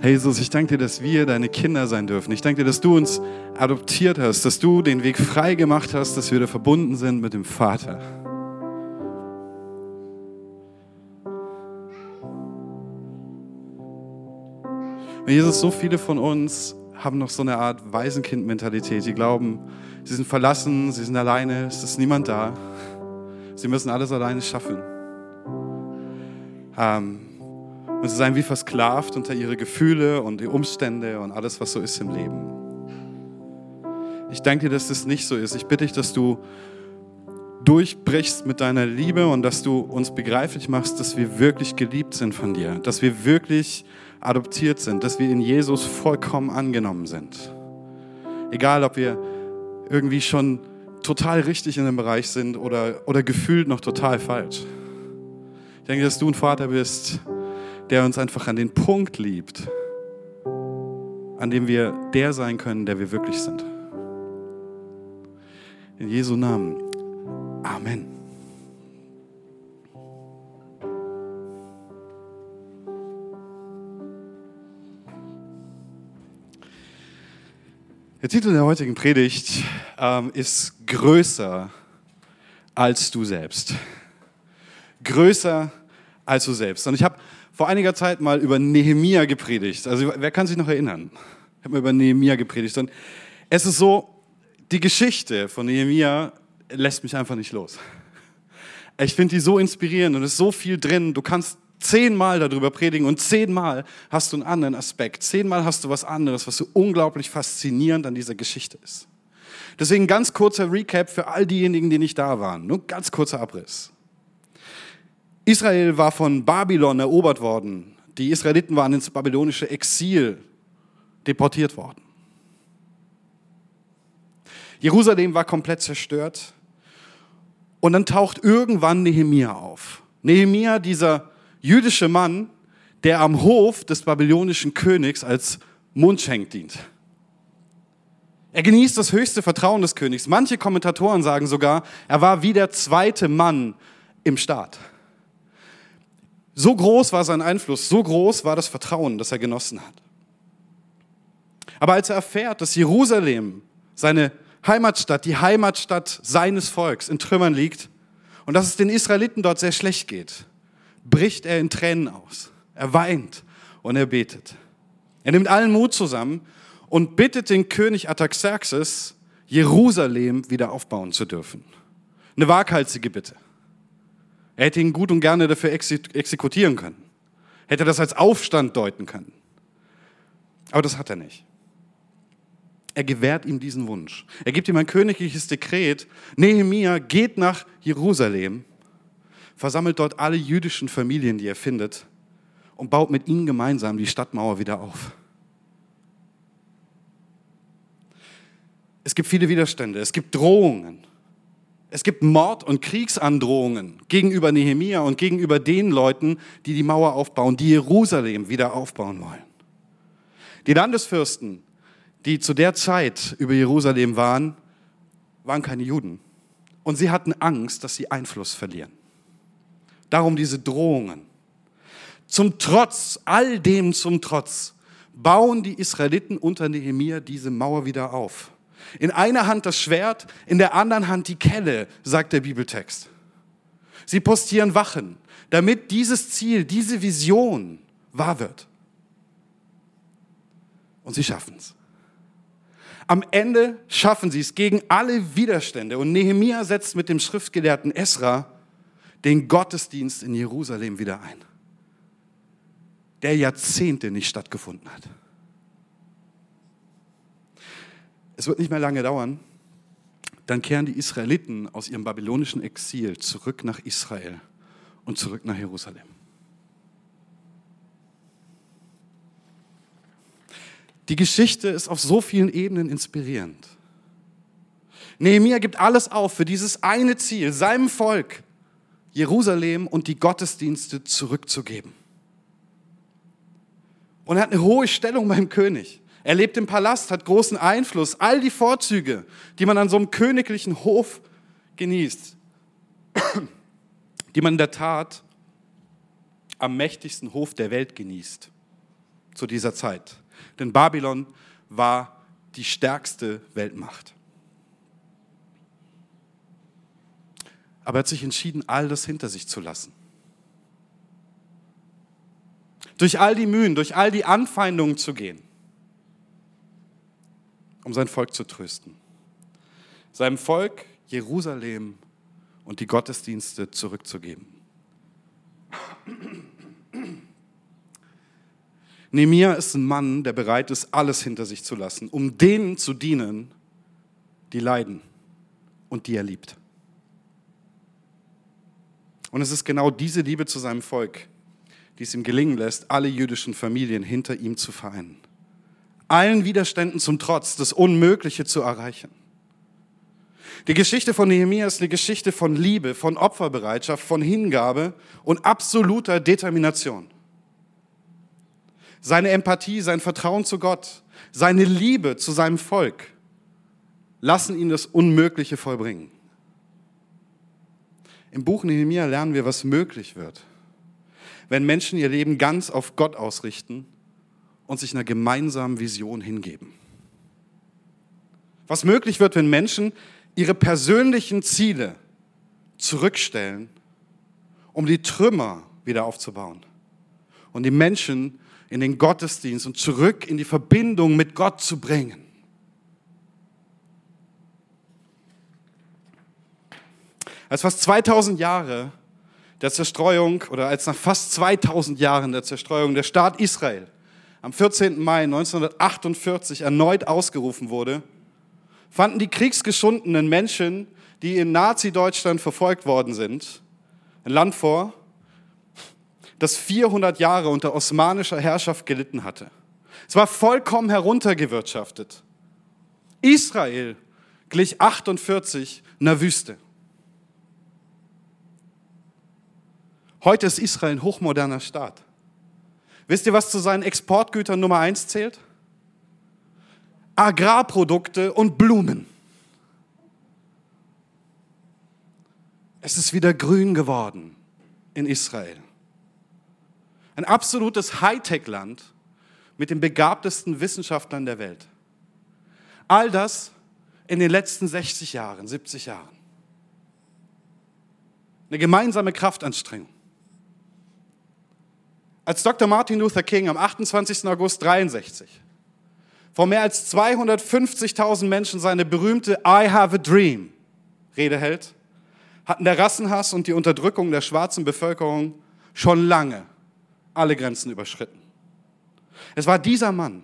Herr Jesus, ich danke dir, dass wir deine Kinder sein dürfen. Ich danke dir, dass du uns adoptiert hast, dass du den Weg frei gemacht hast, dass wir da verbunden sind mit dem Vater. Und Jesus, so viele von uns haben noch so eine Art Waisenkind-Mentalität. Die glauben, sie sind verlassen, sie sind alleine, es ist niemand da. Sie müssen alles alleine schaffen. Ähm, und sie seien wie versklavt unter ihre Gefühle und die Umstände und alles, was so ist im Leben. Ich danke dir, dass das nicht so ist. Ich bitte dich, dass du durchbrichst mit deiner Liebe und dass du uns begreiflich machst, dass wir wirklich geliebt sind von dir, dass wir wirklich adoptiert sind, dass wir in Jesus vollkommen angenommen sind. Egal, ob wir irgendwie schon total richtig in dem Bereich sind oder, oder gefühlt noch total falsch. Ich denke, dass du ein Vater bist, der uns einfach an den Punkt liebt, an dem wir der sein können, der wir wirklich sind. In Jesu Namen. Amen. Der Titel der heutigen Predigt ähm, ist Größer als du selbst. Größer als du selbst. Und ich habe vor einiger Zeit mal über Nehemia gepredigt. Also wer kann sich noch erinnern? Ich habe mal über Nehemia gepredigt. Und es ist so, die Geschichte von Nehemia lässt mich einfach nicht los. Ich finde die so inspirierend und es ist so viel drin. Du kannst zehnmal darüber predigen und zehnmal hast du einen anderen Aspekt. Zehnmal hast du was anderes, was so unglaublich faszinierend an dieser Geschichte ist. Deswegen ganz kurzer Recap für all diejenigen, die nicht da waren. Nur ganz kurzer Abriss. Israel war von Babylon erobert worden. Die Israeliten waren ins babylonische Exil deportiert worden. Jerusalem war komplett zerstört. Und dann taucht irgendwann Nehemia auf. Nehemia, dieser jüdische Mann, der am Hof des babylonischen Königs als Mundschenk dient. Er genießt das höchste Vertrauen des Königs. Manche Kommentatoren sagen sogar, er war wie der zweite Mann im Staat. So groß war sein Einfluss, so groß war das Vertrauen, das er genossen hat. Aber als er erfährt, dass Jerusalem, seine Heimatstadt, die Heimatstadt seines Volks in Trümmern liegt und dass es den Israeliten dort sehr schlecht geht, bricht er in Tränen aus. Er weint und er betet. Er nimmt allen Mut zusammen und bittet den König Ataxerxes, Jerusalem wieder aufbauen zu dürfen. Eine waghalsige Bitte. Er hätte ihn gut und gerne dafür exekutieren können. Hätte das als Aufstand deuten können. Aber das hat er nicht. Er gewährt ihm diesen Wunsch. Er gibt ihm ein königliches Dekret. Nehemia geht nach Jerusalem versammelt dort alle jüdischen Familien, die er findet, und baut mit ihnen gemeinsam die Stadtmauer wieder auf. Es gibt viele Widerstände, es gibt Drohungen, es gibt Mord- und Kriegsandrohungen gegenüber Nehemia und gegenüber den Leuten, die die Mauer aufbauen, die Jerusalem wieder aufbauen wollen. Die Landesfürsten, die zu der Zeit über Jerusalem waren, waren keine Juden. Und sie hatten Angst, dass sie Einfluss verlieren. Darum diese Drohungen. Zum Trotz, all dem zum Trotz, bauen die Israeliten unter Nehemia diese Mauer wieder auf. In einer Hand das Schwert, in der anderen Hand die Kelle, sagt der Bibeltext. Sie postieren Wachen, damit dieses Ziel, diese Vision wahr wird. Und sie schaffen es. Am Ende schaffen sie es gegen alle Widerstände. Und Nehemia setzt mit dem Schriftgelehrten Esra den Gottesdienst in Jerusalem wieder ein, der Jahrzehnte nicht stattgefunden hat. Es wird nicht mehr lange dauern, dann kehren die Israeliten aus ihrem babylonischen Exil zurück nach Israel und zurück nach Jerusalem. Die Geschichte ist auf so vielen Ebenen inspirierend. Nehemiah gibt alles auf für dieses eine Ziel, seinem Volk Jerusalem und die Gottesdienste zurückzugeben. Und er hat eine hohe Stellung beim König. Er lebt im Palast, hat großen Einfluss, all die Vorzüge, die man an so einem königlichen Hof genießt, die man in der Tat am mächtigsten Hof der Welt genießt. zu dieser Zeit. Denn Babylon war die stärkste Weltmacht. Aber er hat sich entschieden, all das hinter sich zu lassen. Durch all die Mühen, durch all die Anfeindungen zu gehen, um sein Volk zu trösten. Seinem Volk Jerusalem und die Gottesdienste zurückzugeben. Nehemiah ist ein Mann, der bereit ist, alles hinter sich zu lassen, um denen zu dienen, die leiden und die er liebt. Und es ist genau diese Liebe zu seinem Volk, die es ihm gelingen lässt, alle jüdischen Familien hinter ihm zu vereinen. Allen Widerständen zum Trotz, das Unmögliche zu erreichen. Die Geschichte von Nehemiah ist eine Geschichte von Liebe, von Opferbereitschaft, von Hingabe und absoluter Determination. Seine Empathie, sein Vertrauen zu Gott, seine Liebe zu seinem Volk lassen ihn das Unmögliche vollbringen. Im Buch Nehemiah lernen wir, was möglich wird, wenn Menschen ihr Leben ganz auf Gott ausrichten und sich einer gemeinsamen Vision hingeben. Was möglich wird, wenn Menschen ihre persönlichen Ziele zurückstellen, um die Trümmer wieder aufzubauen und die Menschen in den Gottesdienst und zurück in die Verbindung mit Gott zu bringen. Als fast 2000 Jahre der Zerstreuung oder als nach fast 2000 Jahren der Zerstreuung der Staat Israel am 14. Mai 1948 erneut ausgerufen wurde, fanden die kriegsgeschundenen Menschen, die in Nazi-Deutschland verfolgt worden sind, ein Land vor, das 400 Jahre unter osmanischer Herrschaft gelitten hatte. Es war vollkommen heruntergewirtschaftet. Israel glich 48 einer Wüste. Heute ist Israel ein hochmoderner Staat. Wisst ihr, was zu seinen Exportgütern Nummer eins zählt? Agrarprodukte und Blumen. Es ist wieder grün geworden in Israel. Ein absolutes Hightech-Land mit den begabtesten Wissenschaftlern der Welt. All das in den letzten 60 Jahren, 70 Jahren. Eine gemeinsame Kraftanstrengung. Als Dr. Martin Luther King am 28. August 63 vor mehr als 250.000 Menschen seine berühmte I Have a Dream Rede hält, hatten der Rassenhass und die Unterdrückung der schwarzen Bevölkerung schon lange alle Grenzen überschritten. Es war dieser Mann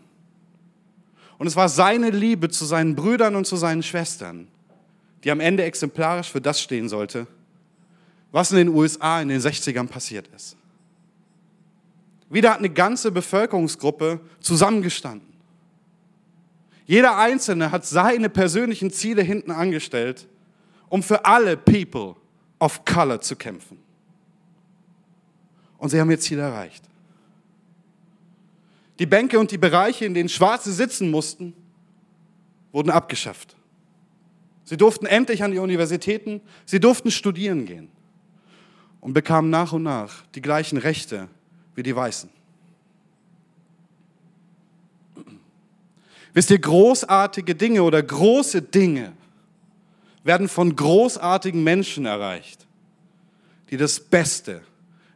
und es war seine Liebe zu seinen Brüdern und zu seinen Schwestern, die am Ende exemplarisch für das stehen sollte, was in den USA in den 60ern passiert ist. Wieder hat eine ganze Bevölkerungsgruppe zusammengestanden jeder Einzelne hat seine persönlichen Ziele hinten angestellt, um für alle People of Color zu kämpfen. Und sie haben ihr Ziel erreicht. Die Bänke und die Bereiche, in denen Schwarze sitzen mussten, wurden abgeschafft. Sie durften endlich an die Universitäten, sie durften studieren gehen und bekamen nach und nach die gleichen Rechte wie die Weißen. Wisst ihr, großartige Dinge oder große Dinge werden von großartigen Menschen erreicht, die das Beste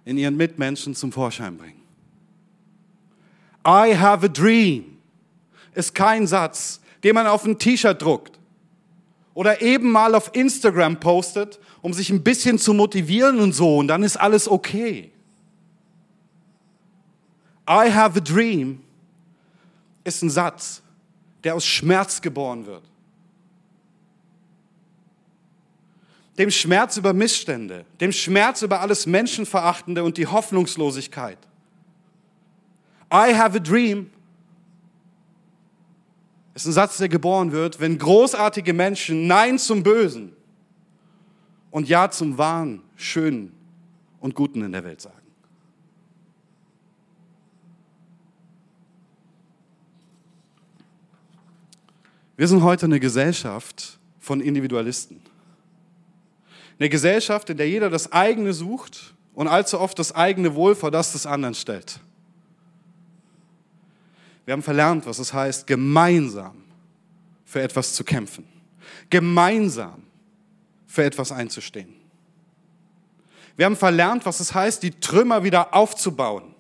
in ihren Mitmenschen zum Vorschein bringen. I have a dream ist kein Satz, den man auf ein T-Shirt druckt oder eben mal auf Instagram postet, um sich ein bisschen zu motivieren und so, und dann ist alles okay. I have a dream ist ein Satz, der aus Schmerz geboren wird. Dem Schmerz über Missstände, dem Schmerz über alles Menschenverachtende und die Hoffnungslosigkeit. I have a dream ist ein Satz, der geboren wird, wenn großartige Menschen Nein zum Bösen und Ja zum Wahren, Schönen und Guten in der Welt sagen. Wir sind heute eine Gesellschaft von Individualisten. Eine Gesellschaft, in der jeder das eigene sucht und allzu oft das eigene Wohl vor das des anderen stellt. Wir haben verlernt, was es heißt, gemeinsam für etwas zu kämpfen. Gemeinsam für etwas einzustehen. Wir haben verlernt, was es heißt, die Trümmer wieder aufzubauen,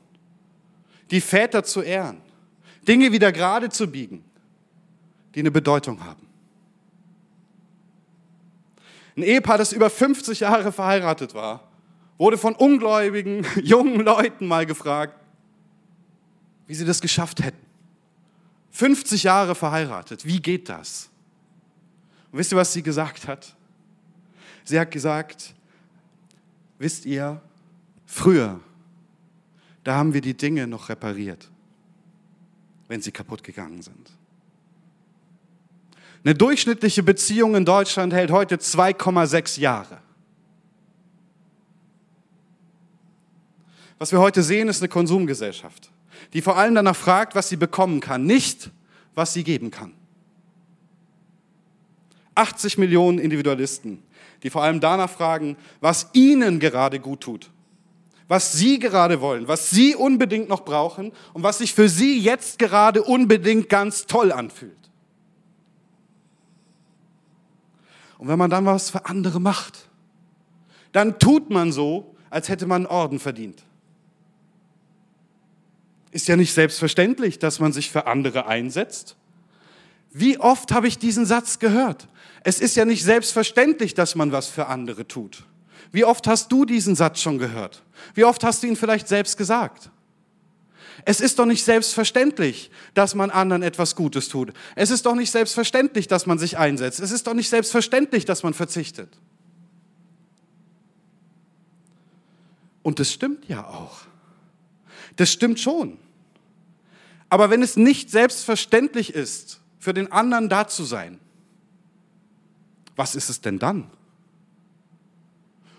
die Väter zu ehren, Dinge wieder gerade zu biegen, die eine Bedeutung haben. Ein Ehepaar, das über 50 Jahre verheiratet war, wurde von ungläubigen jungen Leuten mal gefragt, wie sie das geschafft hätten. 50 Jahre verheiratet, wie geht das? Und wisst ihr, was sie gesagt hat? Sie hat gesagt, wisst ihr, früher, da haben wir die Dinge noch repariert, wenn sie kaputt gegangen sind. Eine durchschnittliche Beziehung in Deutschland hält heute 2,6 Jahre. Was wir heute sehen, ist eine Konsumgesellschaft, die vor allem danach fragt, was sie bekommen kann, nicht was sie geben kann. 80 Millionen Individualisten, die vor allem danach fragen, was ihnen gerade gut tut, was sie gerade wollen, was sie unbedingt noch brauchen und was sich für sie jetzt gerade unbedingt ganz toll anfühlt. Und wenn man dann was für andere macht, dann tut man so, als hätte man einen Orden verdient. Ist ja nicht selbstverständlich, dass man sich für andere einsetzt. Wie oft habe ich diesen Satz gehört? Es ist ja nicht selbstverständlich, dass man was für andere tut. Wie oft hast du diesen Satz schon gehört? Wie oft hast du ihn vielleicht selbst gesagt? Es ist doch nicht selbstverständlich, dass man anderen etwas Gutes tut. Es ist doch nicht selbstverständlich, dass man sich einsetzt. Es ist doch nicht selbstverständlich, dass man verzichtet. Und das stimmt ja auch. Das stimmt schon. Aber wenn es nicht selbstverständlich ist, für den anderen da zu sein, was ist es denn dann?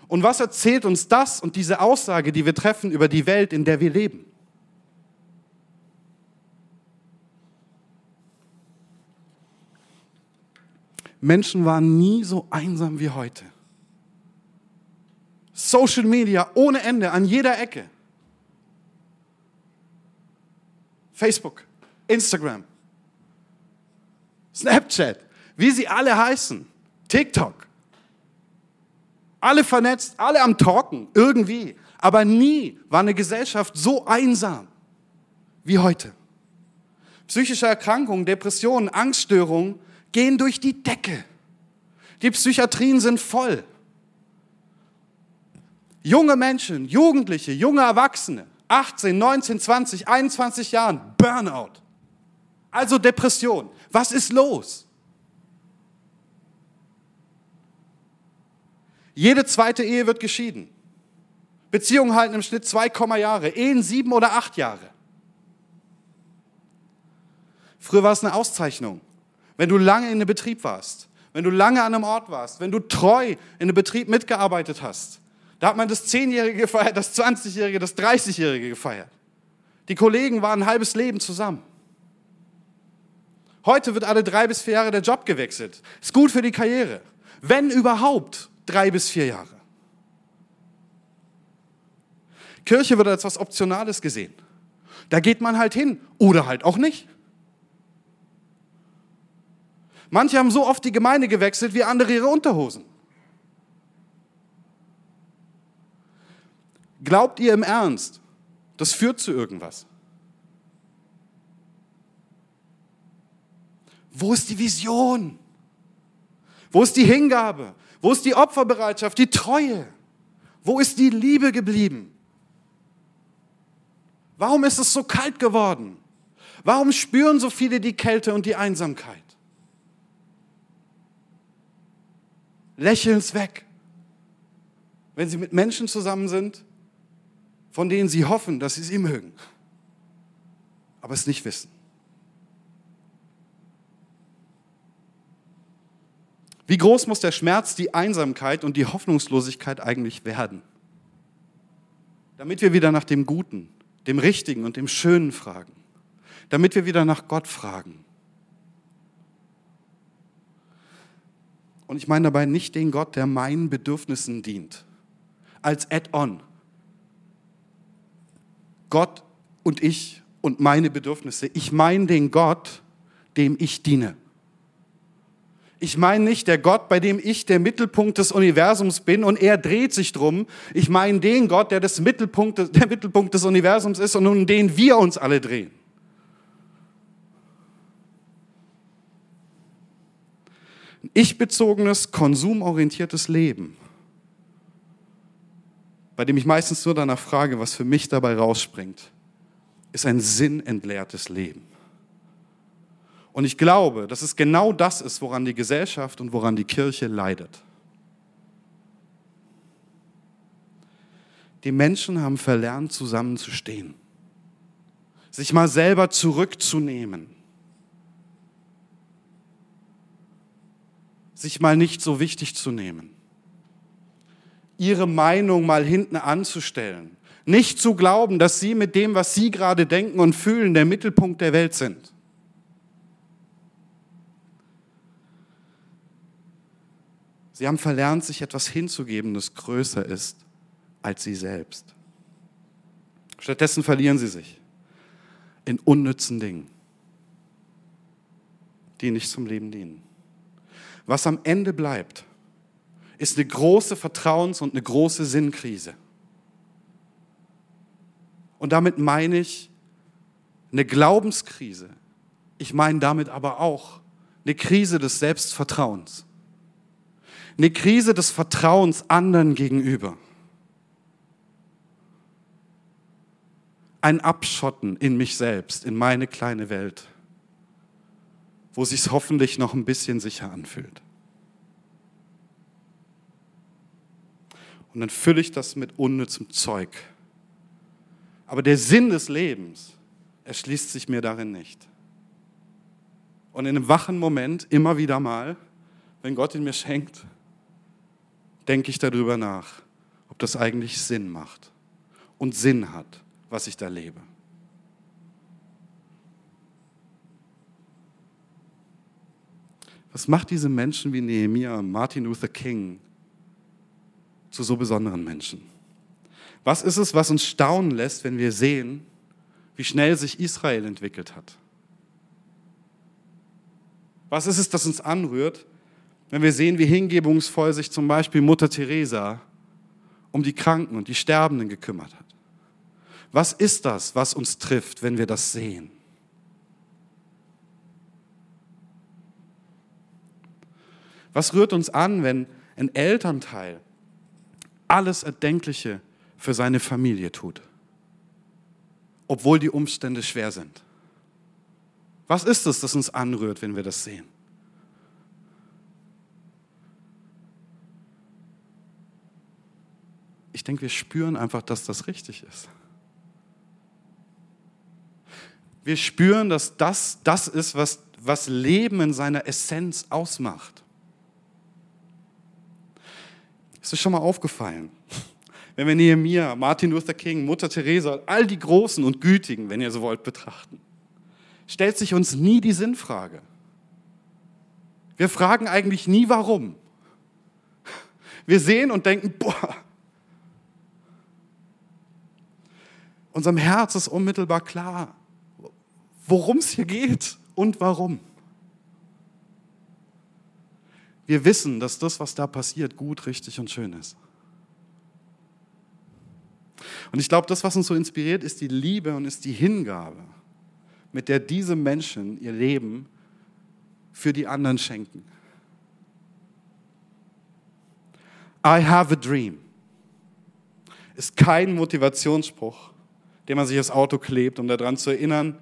Und was erzählt uns das und diese Aussage, die wir treffen über die Welt, in der wir leben? Menschen waren nie so einsam wie heute. Social Media ohne Ende, an jeder Ecke. Facebook, Instagram, Snapchat, wie sie alle heißen, TikTok. Alle vernetzt, alle am Talken, irgendwie. Aber nie war eine Gesellschaft so einsam wie heute. Psychische Erkrankungen, Depressionen, Angststörungen gehen durch die Decke. Die Psychiatrien sind voll. Junge Menschen, Jugendliche, junge Erwachsene 18, 19, 20, 21 Jahren Burnout. Also Depression. Was ist los? Jede zweite Ehe wird geschieden. Beziehungen halten im Schnitt 2, Jahre, Ehen sieben oder acht Jahre. Früher war es eine Auszeichnung, wenn du lange in einem Betrieb warst, wenn du lange an einem Ort warst, wenn du treu in einem Betrieb mitgearbeitet hast. Da hat man das Zehnjährige gefeiert, das Zwanzigjährige, das Dreißigjährige gefeiert. Die Kollegen waren ein halbes Leben zusammen. Heute wird alle drei bis vier Jahre der Job gewechselt. Ist gut für die Karriere. Wenn überhaupt drei bis vier Jahre. Kirche wird als was Optionales gesehen. Da geht man halt hin oder halt auch nicht. Manche haben so oft die Gemeinde gewechselt wie andere ihre Unterhosen. Glaubt ihr im Ernst, das führt zu irgendwas? Wo ist die Vision? Wo ist die Hingabe? Wo ist die Opferbereitschaft, die Treue? Wo ist die Liebe geblieben? Warum ist es so kalt geworden? Warum spüren so viele die Kälte und die Einsamkeit? Lächeln es weg, wenn sie mit Menschen zusammen sind, von denen sie hoffen, dass sie sie mögen, aber es nicht wissen. Wie groß muss der Schmerz, die Einsamkeit und die Hoffnungslosigkeit eigentlich werden? Damit wir wieder nach dem Guten, dem Richtigen und dem Schönen fragen. Damit wir wieder nach Gott fragen. Und ich meine dabei nicht den Gott, der meinen Bedürfnissen dient, als Add-on, Gott und ich und meine Bedürfnisse. Ich meine den Gott, dem ich diene. Ich meine nicht der Gott, bei dem ich der Mittelpunkt des Universums bin und er dreht sich drum. Ich meine den Gott, der, das Mittelpunkt, der Mittelpunkt des Universums ist und um den wir uns alle drehen. Ich-bezogenes, konsumorientiertes Leben, bei dem ich meistens nur danach frage, was für mich dabei rausspringt, ist ein sinnentleertes Leben. Und ich glaube, dass es genau das ist, woran die Gesellschaft und woran die Kirche leidet. Die Menschen haben verlernt, zusammenzustehen, sich mal selber zurückzunehmen, sich mal nicht so wichtig zu nehmen, ihre Meinung mal hinten anzustellen, nicht zu glauben, dass sie mit dem, was sie gerade denken und fühlen, der Mittelpunkt der Welt sind. Sie haben verlernt, sich etwas hinzugeben, das größer ist als sie selbst. Stattdessen verlieren sie sich in unnützen Dingen, die nicht zum Leben dienen. Was am Ende bleibt, ist eine große Vertrauens- und eine große Sinnkrise. Und damit meine ich eine Glaubenskrise. Ich meine damit aber auch eine Krise des Selbstvertrauens eine Krise des Vertrauens anderen gegenüber. Ein Abschotten in mich selbst, in meine kleine Welt, wo sich hoffentlich noch ein bisschen sicher anfühlt. Und dann fülle ich das mit unnützem Zeug. Aber der Sinn des Lebens erschließt sich mir darin nicht. Und in einem wachen Moment, immer wieder mal, wenn Gott ihn mir schenkt, denke ich darüber nach, ob das eigentlich Sinn macht und Sinn hat, was ich da lebe. Was macht diese Menschen wie Nehemiah Martin Luther King zu so besonderen Menschen? Was ist es, was uns staunen lässt, wenn wir sehen, wie schnell sich Israel entwickelt hat? Was ist es, das uns anrührt, wenn wir sehen, wie hingebungsvoll sich zum Beispiel Mutter Teresa um die Kranken und die Sterbenden gekümmert hat. Was ist das, was uns trifft, wenn wir das sehen? Was rührt uns an, wenn ein Elternteil alles Erdenkliche für seine Familie tut, obwohl die Umstände schwer sind? Was ist es, das uns anrührt, wenn wir das sehen? ich denke, wir spüren einfach, dass das richtig ist. Wir spüren, dass das das ist, was, was Leben in seiner Essenz ausmacht. Ist es schon mal aufgefallen? Wenn wir Nehemiah, Martin Luther King, Mutter Teresa, all die Großen und Gütigen, wenn ihr so wollt, betrachten, stellt sich uns nie die Sinnfrage. Wir fragen eigentlich nie, warum. Wir sehen und denken, boah, Unserem Herz ist unmittelbar klar, worum es hier geht und warum. Wir wissen, dass das, was da passiert, gut, richtig und schön ist. Und ich glaube, das, was uns so inspiriert, ist die Liebe und ist die Hingabe, mit der diese Menschen ihr Leben für die anderen schenken. I have a dream ist kein Motivationsspruch, den man sich aufs Auto klebt, um daran zu erinnern,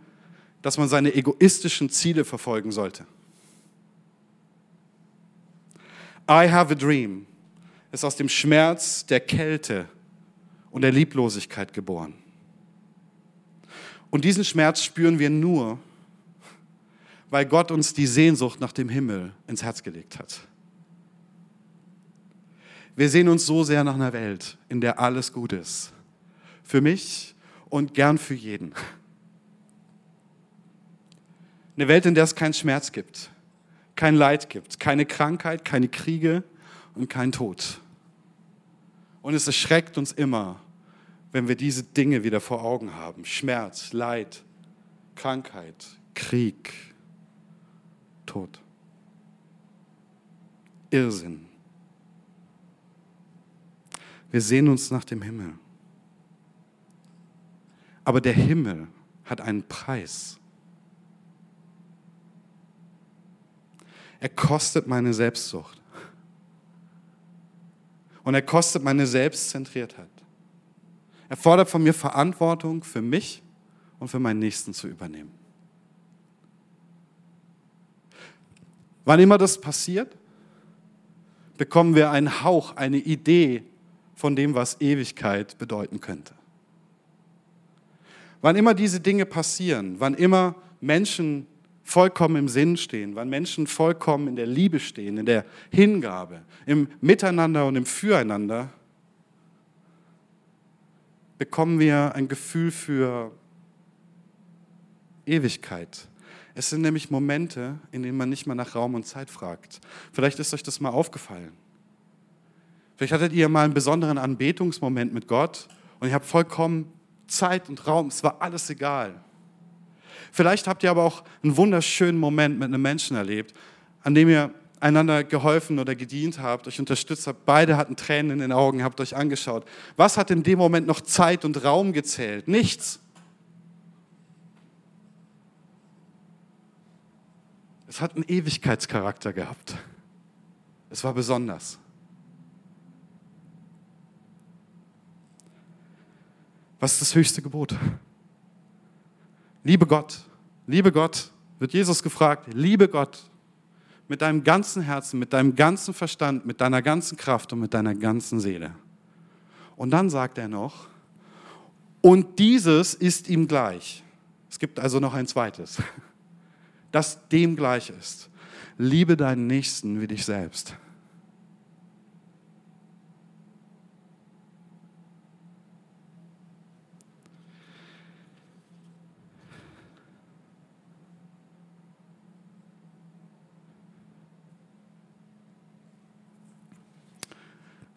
dass man seine egoistischen Ziele verfolgen sollte. I have a dream ist aus dem Schmerz der Kälte und der Lieblosigkeit geboren. Und diesen Schmerz spüren wir nur, weil Gott uns die Sehnsucht nach dem Himmel ins Herz gelegt hat. Wir sehen uns so sehr nach einer Welt, in der alles gut ist. Für mich und gern für jeden. Eine Welt, in der es keinen Schmerz gibt, kein Leid gibt, keine Krankheit, keine Kriege und kein Tod. Und es erschreckt uns immer, wenn wir diese Dinge wieder vor Augen haben. Schmerz, Leid, Krankheit, Krieg, Tod. Irrsinn. Wir sehen uns nach dem Himmel. Aber der Himmel hat einen Preis. Er kostet meine Selbstsucht. Und er kostet meine Selbstzentriertheit. Er fordert von mir Verantwortung für mich und für meinen Nächsten zu übernehmen. Wann immer das passiert, bekommen wir einen Hauch, eine Idee von dem, was Ewigkeit bedeuten könnte. Wann immer diese Dinge passieren, wann immer Menschen vollkommen im Sinn stehen, wann Menschen vollkommen in der Liebe stehen, in der Hingabe, im Miteinander und im Füreinander, bekommen wir ein Gefühl für Ewigkeit. Es sind nämlich Momente, in denen man nicht mal nach Raum und Zeit fragt. Vielleicht ist euch das mal aufgefallen. Vielleicht hattet ihr mal einen besonderen Anbetungsmoment mit Gott und ihr habt vollkommen Zeit und Raum, es war alles egal. Vielleicht habt ihr aber auch einen wunderschönen Moment mit einem Menschen erlebt, an dem ihr einander geholfen oder gedient habt, euch unterstützt habt. Beide hatten Tränen in den Augen, habt euch angeschaut. Was hat in dem Moment noch Zeit und Raum gezählt? Nichts. Es hat einen Ewigkeitscharakter gehabt. Es war besonders. Was ist das höchste Gebot? Liebe Gott, liebe Gott, wird Jesus gefragt, liebe Gott mit deinem ganzen Herzen, mit deinem ganzen Verstand, mit deiner ganzen Kraft und mit deiner ganzen Seele. Und dann sagt er noch, und dieses ist ihm gleich. Es gibt also noch ein zweites, das dem gleich ist. Liebe deinen Nächsten wie dich selbst.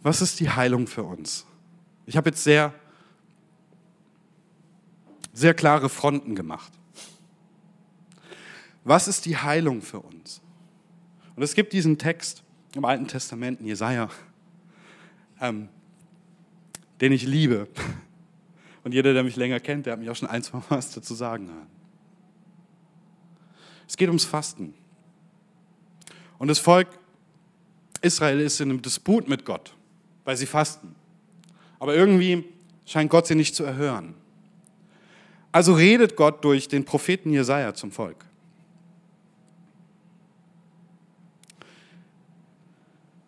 Was ist die Heilung für uns? Ich habe jetzt sehr, sehr klare Fronten gemacht. Was ist die Heilung für uns? Und es gibt diesen Text im Alten Testament, in Jesaja, ähm, den ich liebe. Und jeder, der mich länger kennt, der hat mich auch schon ein, zwei Mal was dazu sagen hören. Es geht ums Fasten. Und das Volk Israel ist in einem Disput mit Gott weil sie fasten. Aber irgendwie scheint Gott sie nicht zu erhören. Also redet Gott durch den Propheten Jesaja zum Volk.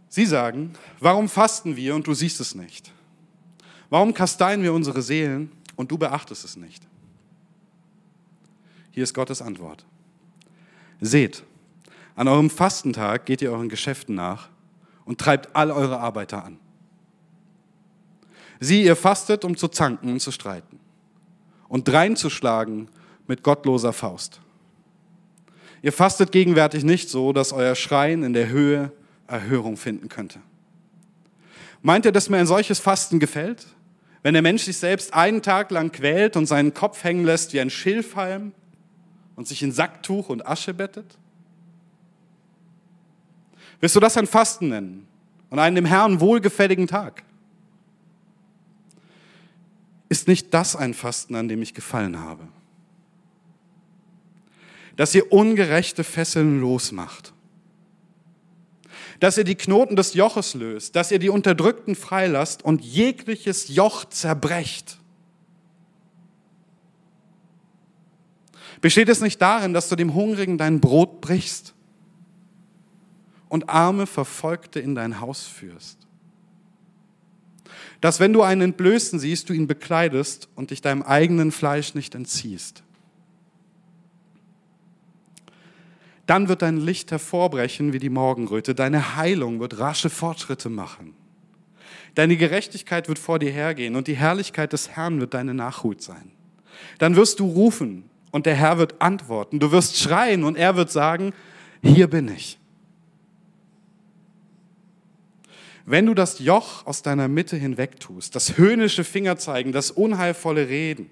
Sie sagen, warum fasten wir und du siehst es nicht? Warum kasteien wir unsere Seelen und du beachtest es nicht? Hier ist Gottes Antwort. Seht, an eurem Fastentag geht ihr euren Geschäften nach und treibt all eure Arbeiter an. Sie, ihr fastet, um zu zanken und zu streiten und dreinzuschlagen mit gottloser Faust. Ihr fastet gegenwärtig nicht so, dass euer Schreien in der Höhe Erhörung finden könnte. Meint ihr, dass mir ein solches Fasten gefällt? Wenn der Mensch sich selbst einen Tag lang quält und seinen Kopf hängen lässt wie ein Schilfhalm und sich in Sacktuch und Asche bettet? Willst du das ein Fasten nennen und einen dem Herrn wohlgefälligen Tag? Ist nicht das ein Fasten, an dem ich gefallen habe? Dass ihr ungerechte Fesseln losmacht. Dass ihr die Knoten des Joches löst. Dass ihr die Unterdrückten freilasst und jegliches Joch zerbrecht. Besteht es nicht darin, dass du dem Hungrigen dein Brot brichst und arme Verfolgte in dein Haus führst? Dass wenn du einen Entblößten siehst, du ihn bekleidest und dich deinem eigenen Fleisch nicht entziehst. Dann wird dein Licht hervorbrechen wie die Morgenröte, deine Heilung wird rasche Fortschritte machen. Deine Gerechtigkeit wird vor dir hergehen und die Herrlichkeit des Herrn wird deine Nachhut sein. Dann wirst du rufen und der Herr wird antworten. Du wirst schreien und er wird sagen, hier bin ich. Wenn du das Joch aus deiner Mitte hinwegtust, das höhnische Fingerzeigen, das unheilvolle Reden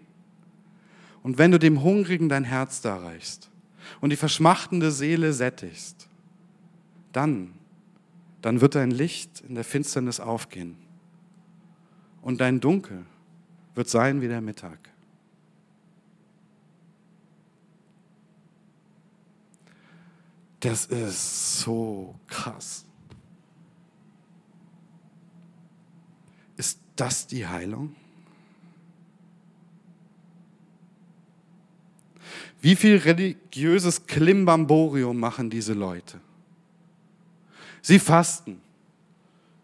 Und wenn du dem Hungrigen dein Herz darreichst und die verschmachtende Seele sättigst, dann, dann wird dein Licht in der Finsternis aufgehen und dein Dunkel wird sein wie der Mittag. Das ist so krass. Ist das die Heilung? Wie viel religiöses Klimbamborium machen diese Leute? Sie fasten.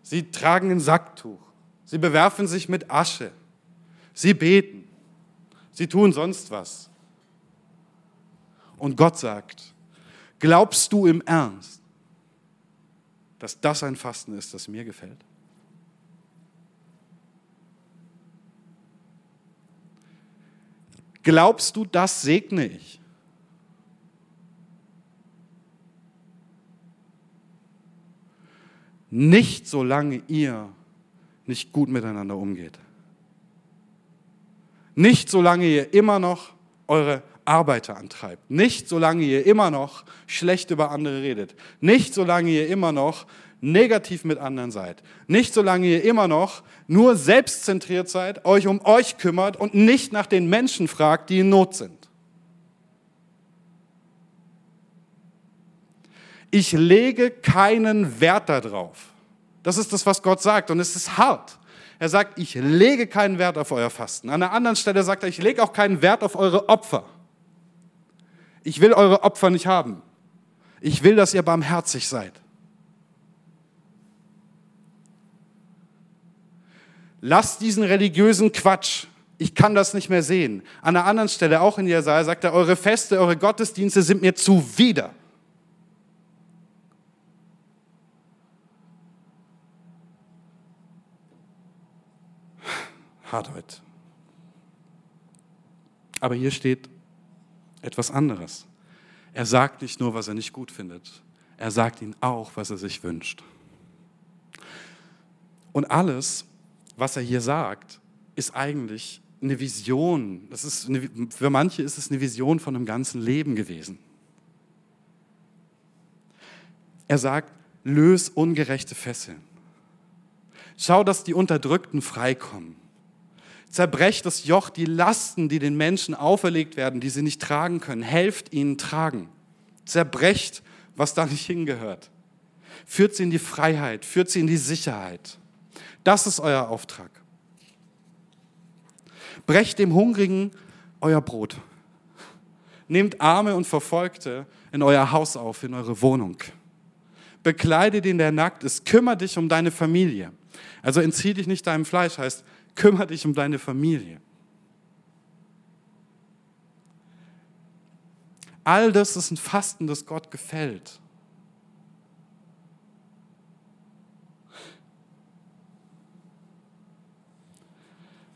Sie tragen ein Sacktuch. Sie bewerfen sich mit Asche. Sie beten. Sie tun sonst was. Und Gott sagt, glaubst du im Ernst, dass das ein Fasten ist, das mir gefällt? Glaubst du, das segne ich? Nicht solange ihr nicht gut miteinander umgeht. Nicht solange ihr immer noch eure Arbeiter antreibt. Nicht solange ihr immer noch schlecht über andere redet. Nicht solange ihr immer noch negativ mit anderen seid. Nicht solange ihr immer noch nur selbstzentriert seid, euch um euch kümmert und nicht nach den Menschen fragt, die in Not sind. Ich lege keinen Wert darauf. Das ist das, was Gott sagt und es ist hart. Er sagt, ich lege keinen Wert auf euer Fasten. An der anderen Stelle sagt er, ich lege auch keinen Wert auf eure Opfer. Ich will eure Opfer nicht haben. Ich will, dass ihr barmherzig seid. Lasst diesen religiösen Quatsch. Ich kann das nicht mehr sehen. An einer anderen Stelle, auch in Jesaja, sagt er, eure Feste, eure Gottesdienste sind mir zuwider. Hart. Aber hier steht etwas anderes. Er sagt nicht nur, was er nicht gut findet, er sagt ihnen auch, was er sich wünscht. Und alles, was er hier sagt, ist eigentlich eine Vision. Das ist eine, für manche ist es eine Vision von einem ganzen Leben gewesen. Er sagt, löse ungerechte Fesseln. Schau, dass die Unterdrückten freikommen. Zerbrecht das Joch, die Lasten, die den Menschen auferlegt werden, die sie nicht tragen können. Helft ihnen tragen. Zerbrecht, was da nicht hingehört. Führt sie in die Freiheit, führt sie in die Sicherheit. Das ist euer Auftrag. Brecht dem Hungrigen euer Brot. Nehmt Arme und Verfolgte in euer Haus auf, in eure Wohnung. Bekleide den, der nackt ist. Kümmer dich um deine Familie. Also entzieh dich nicht deinem Fleisch, heißt, kümmere dich um deine Familie. All das ist ein Fasten, das Gott gefällt.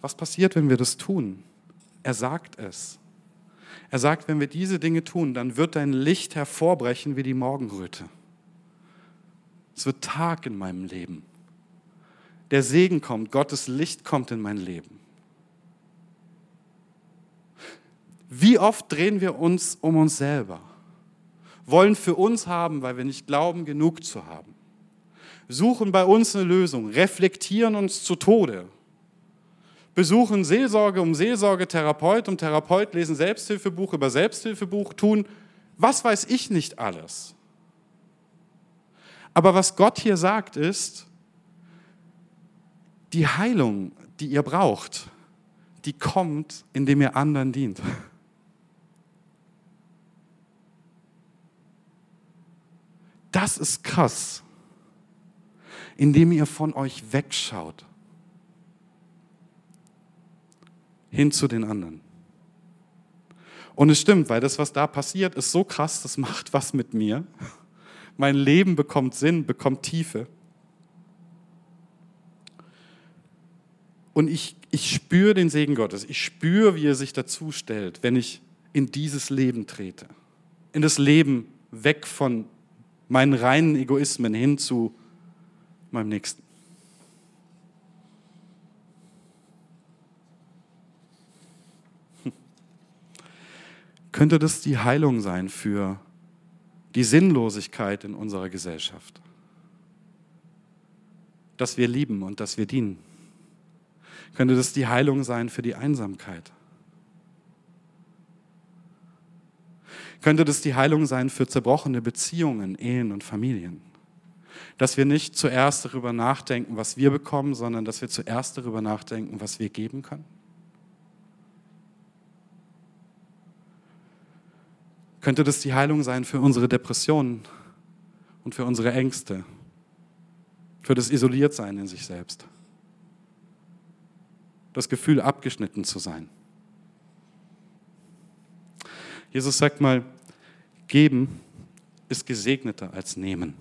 Was passiert, wenn wir das tun? Er sagt es. Er sagt, wenn wir diese Dinge tun, dann wird dein Licht hervorbrechen wie die Morgenröte. Es wird Tag in meinem Leben. Der Segen kommt, Gottes Licht kommt in mein Leben. Wie oft drehen wir uns um uns selber? Wollen für uns haben, weil wir nicht glauben, genug zu haben. Suchen bei uns eine Lösung, reflektieren uns zu Tode besuchen Seelsorge um Seelsorge, Therapeut um Therapeut, lesen Selbsthilfebuch über Selbsthilfebuch, tun was weiß ich nicht alles. Aber was Gott hier sagt ist, die Heilung, die ihr braucht, die kommt, indem ihr anderen dient. Das ist krass, indem ihr von euch wegschaut. Hin zu den anderen. Und es stimmt, weil das, was da passiert, ist so krass, das macht was mit mir. Mein Leben bekommt Sinn, bekommt Tiefe. Und ich, ich spüre den Segen Gottes. Ich spüre, wie er sich dazu stellt, wenn ich in dieses Leben trete. In das Leben weg von meinen reinen Egoismen hin zu meinem Nächsten. Könnte das die Heilung sein für die Sinnlosigkeit in unserer Gesellschaft. Dass wir lieben und dass wir dienen. Könnte das die Heilung sein für die Einsamkeit? Könnte das die Heilung sein für zerbrochene Beziehungen, Ehen und Familien? Dass wir nicht zuerst darüber nachdenken, was wir bekommen, sondern dass wir zuerst darüber nachdenken, was wir geben können? Könnte das die Heilung sein für unsere Depressionen und für unsere Ängste, für das Isoliertsein in sich selbst? Das Gefühl, abgeschnitten zu sein. Jesus sagt mal, geben ist gesegneter als nehmen.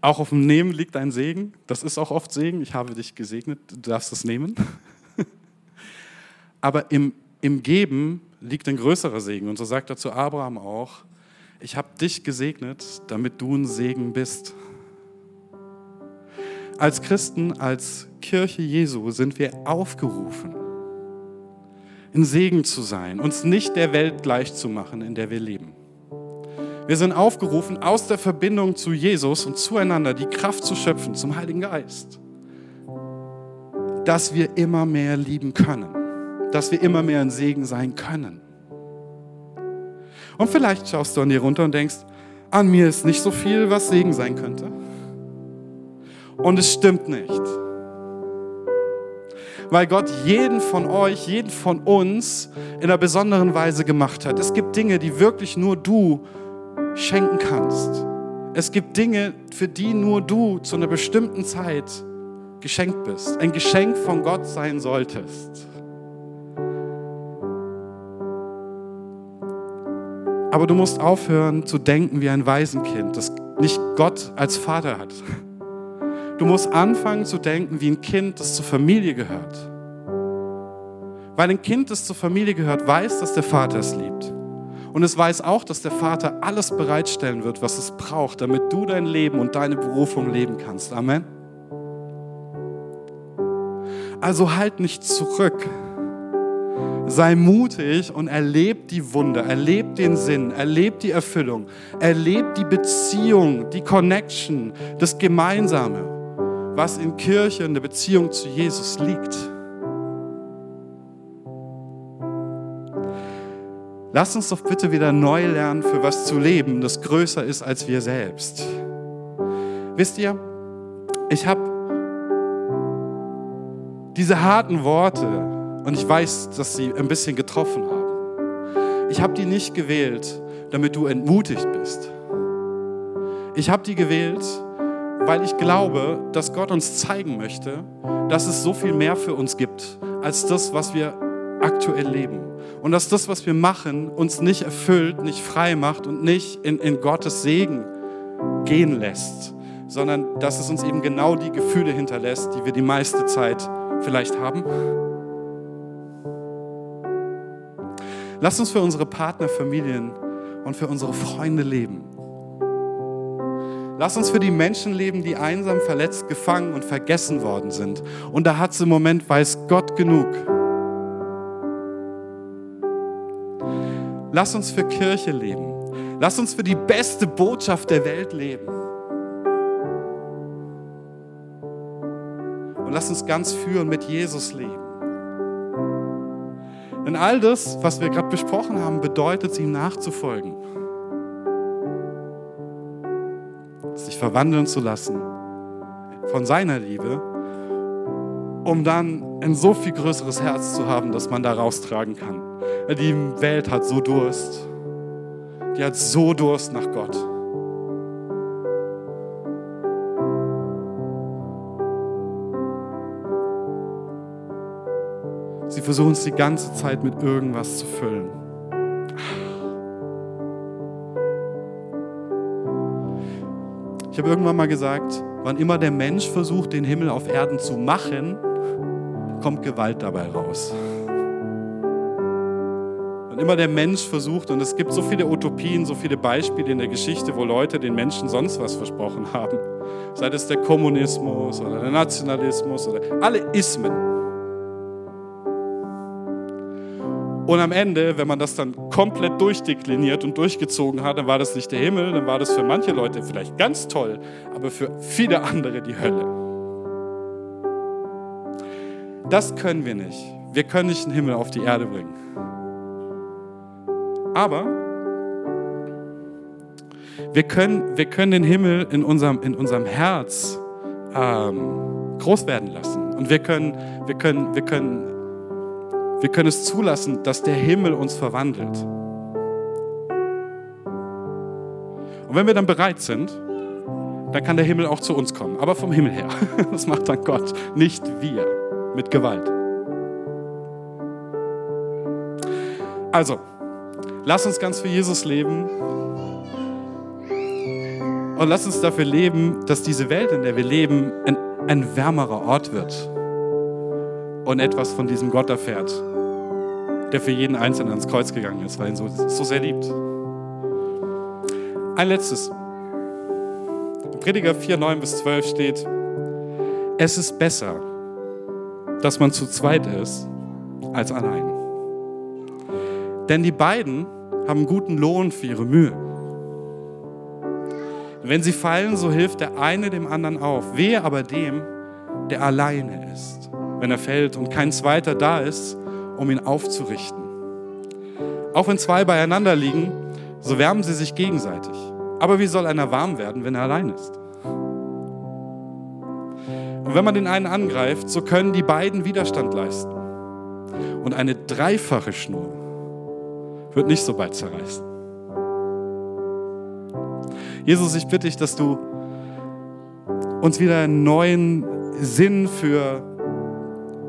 Auch auf dem Nehmen liegt ein Segen. Das ist auch oft Segen. Ich habe dich gesegnet, du darfst es nehmen. Aber im, im Geben liegt ein größerer Segen. Und so sagt er zu Abraham auch, ich habe dich gesegnet, damit du ein Segen bist. Als Christen, als Kirche Jesu sind wir aufgerufen, ein Segen zu sein, uns nicht der Welt gleich zu machen, in der wir leben. Wir sind aufgerufen, aus der Verbindung zu Jesus und zueinander die Kraft zu schöpfen zum Heiligen Geist, dass wir immer mehr lieben können, dass wir immer mehr ein Segen sein können. Und vielleicht schaust du an dir runter und denkst, an mir ist nicht so viel, was Segen sein könnte. Und es stimmt nicht. Weil Gott jeden von euch, jeden von uns in einer besonderen Weise gemacht hat. Es gibt Dinge, die wirklich nur du schenken kannst. Es gibt Dinge, für die nur du zu einer bestimmten Zeit geschenkt bist. Ein Geschenk von Gott sein solltest. Aber du musst aufhören zu denken wie ein Waisenkind, das nicht Gott als Vater hat. Du musst anfangen zu denken wie ein Kind, das zur Familie gehört. Weil ein Kind, das zur Familie gehört, weiß, dass der Vater es liebt. Und es weiß auch, dass der Vater alles bereitstellen wird, was es braucht, damit du dein Leben und deine Berufung leben kannst. Amen. Also halt nicht zurück. Sei mutig und erleb die Wunder, erleb den Sinn, erleb die Erfüllung, erleb die Beziehung, die Connection, das Gemeinsame was in Kirche, in der Beziehung zu Jesus liegt. Lass uns doch bitte wieder neu lernen, für was zu leben, das größer ist als wir selbst. Wisst ihr, ich habe diese harten Worte, und ich weiß, dass sie ein bisschen getroffen haben, ich habe die nicht gewählt, damit du entmutigt bist. Ich habe die gewählt, weil ich glaube, dass Gott uns zeigen möchte, dass es so viel mehr für uns gibt, als das, was wir aktuell leben. Und dass das, was wir machen, uns nicht erfüllt, nicht frei macht und nicht in, in Gottes Segen gehen lässt, sondern dass es uns eben genau die Gefühle hinterlässt, die wir die meiste Zeit vielleicht haben. Lass uns für unsere Partner, Familien und für unsere Freunde leben. Lass uns für die Menschen leben, die einsam, verletzt, gefangen und vergessen worden sind. Und da hat es im Moment, weiß Gott genug. Lass uns für Kirche leben. Lass uns für die beste Botschaft der Welt leben. Und lass uns ganz führen mit Jesus leben. Denn all das, was wir gerade besprochen haben, bedeutet, ihm nachzufolgen. sich verwandeln zu lassen von seiner Liebe, um dann ein so viel größeres Herz zu haben, dass man da raustragen kann. Die Welt hat so Durst. Die hat so Durst nach Gott. Versuchen es die ganze Zeit mit irgendwas zu füllen. Ich habe irgendwann mal gesagt, wann immer der Mensch versucht, den Himmel auf Erden zu machen, kommt Gewalt dabei raus. Wann immer der Mensch versucht, und es gibt so viele Utopien, so viele Beispiele in der Geschichte, wo Leute den Menschen sonst was versprochen haben, sei es der Kommunismus oder der Nationalismus oder alle Ismen. Und am Ende, wenn man das dann komplett durchdekliniert und durchgezogen hat, dann war das nicht der Himmel, dann war das für manche Leute vielleicht ganz toll, aber für viele andere die Hölle. Das können wir nicht. Wir können nicht den Himmel auf die Erde bringen. Aber wir können, wir können den Himmel in unserem, in unserem Herz ähm, groß werden lassen. Und wir können, wir, können, wir, können, wir können es zulassen, dass der Himmel uns verwandelt. Und wenn wir dann bereit sind, dann kann der Himmel auch zu uns kommen, aber vom Himmel her. Das macht dann Gott, nicht wir mit Gewalt. Also, lass uns ganz für Jesus leben und lass uns dafür leben, dass diese Welt, in der wir leben, ein, ein wärmerer Ort wird und etwas von diesem Gott erfährt, der für jeden Einzelnen ans Kreuz gegangen ist, weil ihn so, so sehr liebt. Ein letztes. In Prediger 4, 9 bis 12 steht, es ist besser, dass man zu zweit ist, als allein. Denn die beiden haben guten Lohn für ihre Mühe. Wenn sie fallen, so hilft der eine dem anderen auf. Wehe aber dem, der alleine ist, wenn er fällt und kein zweiter da ist, um ihn aufzurichten. Auch wenn zwei beieinander liegen, so wärmen sie sich gegenseitig. Aber wie soll einer warm werden, wenn er allein ist? Und wenn man den einen angreift, so können die beiden Widerstand leisten. Und eine dreifache Schnur wird nicht so bald zerreißen. Jesus, ich bitte dich, dass du uns wieder einen neuen Sinn für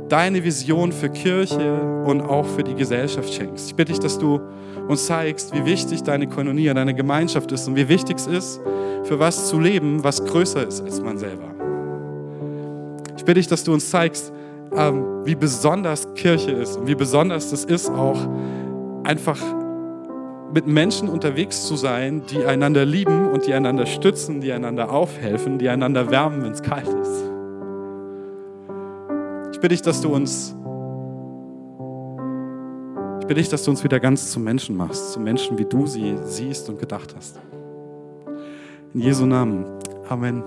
deine Vision für Kirche und auch für die Gesellschaft schenkst. Ich bitte dich, dass du uns zeigst, wie wichtig deine Koinonie, deine Gemeinschaft ist und wie wichtig es ist, für was zu leben, was größer ist als man selber. Ich bitte dich, dass du uns zeigst, ähm, wie besonders Kirche ist und wie besonders es ist, auch einfach mit Menschen unterwegs zu sein, die einander lieben und die einander stützen, die einander aufhelfen, die einander wärmen, wenn es kalt ist. Ich bitte dich, dass du uns ich bitte dich, dass du uns wieder ganz zu Menschen machst, zu Menschen, wie du sie siehst und gedacht hast. In Jesu Namen. Amen.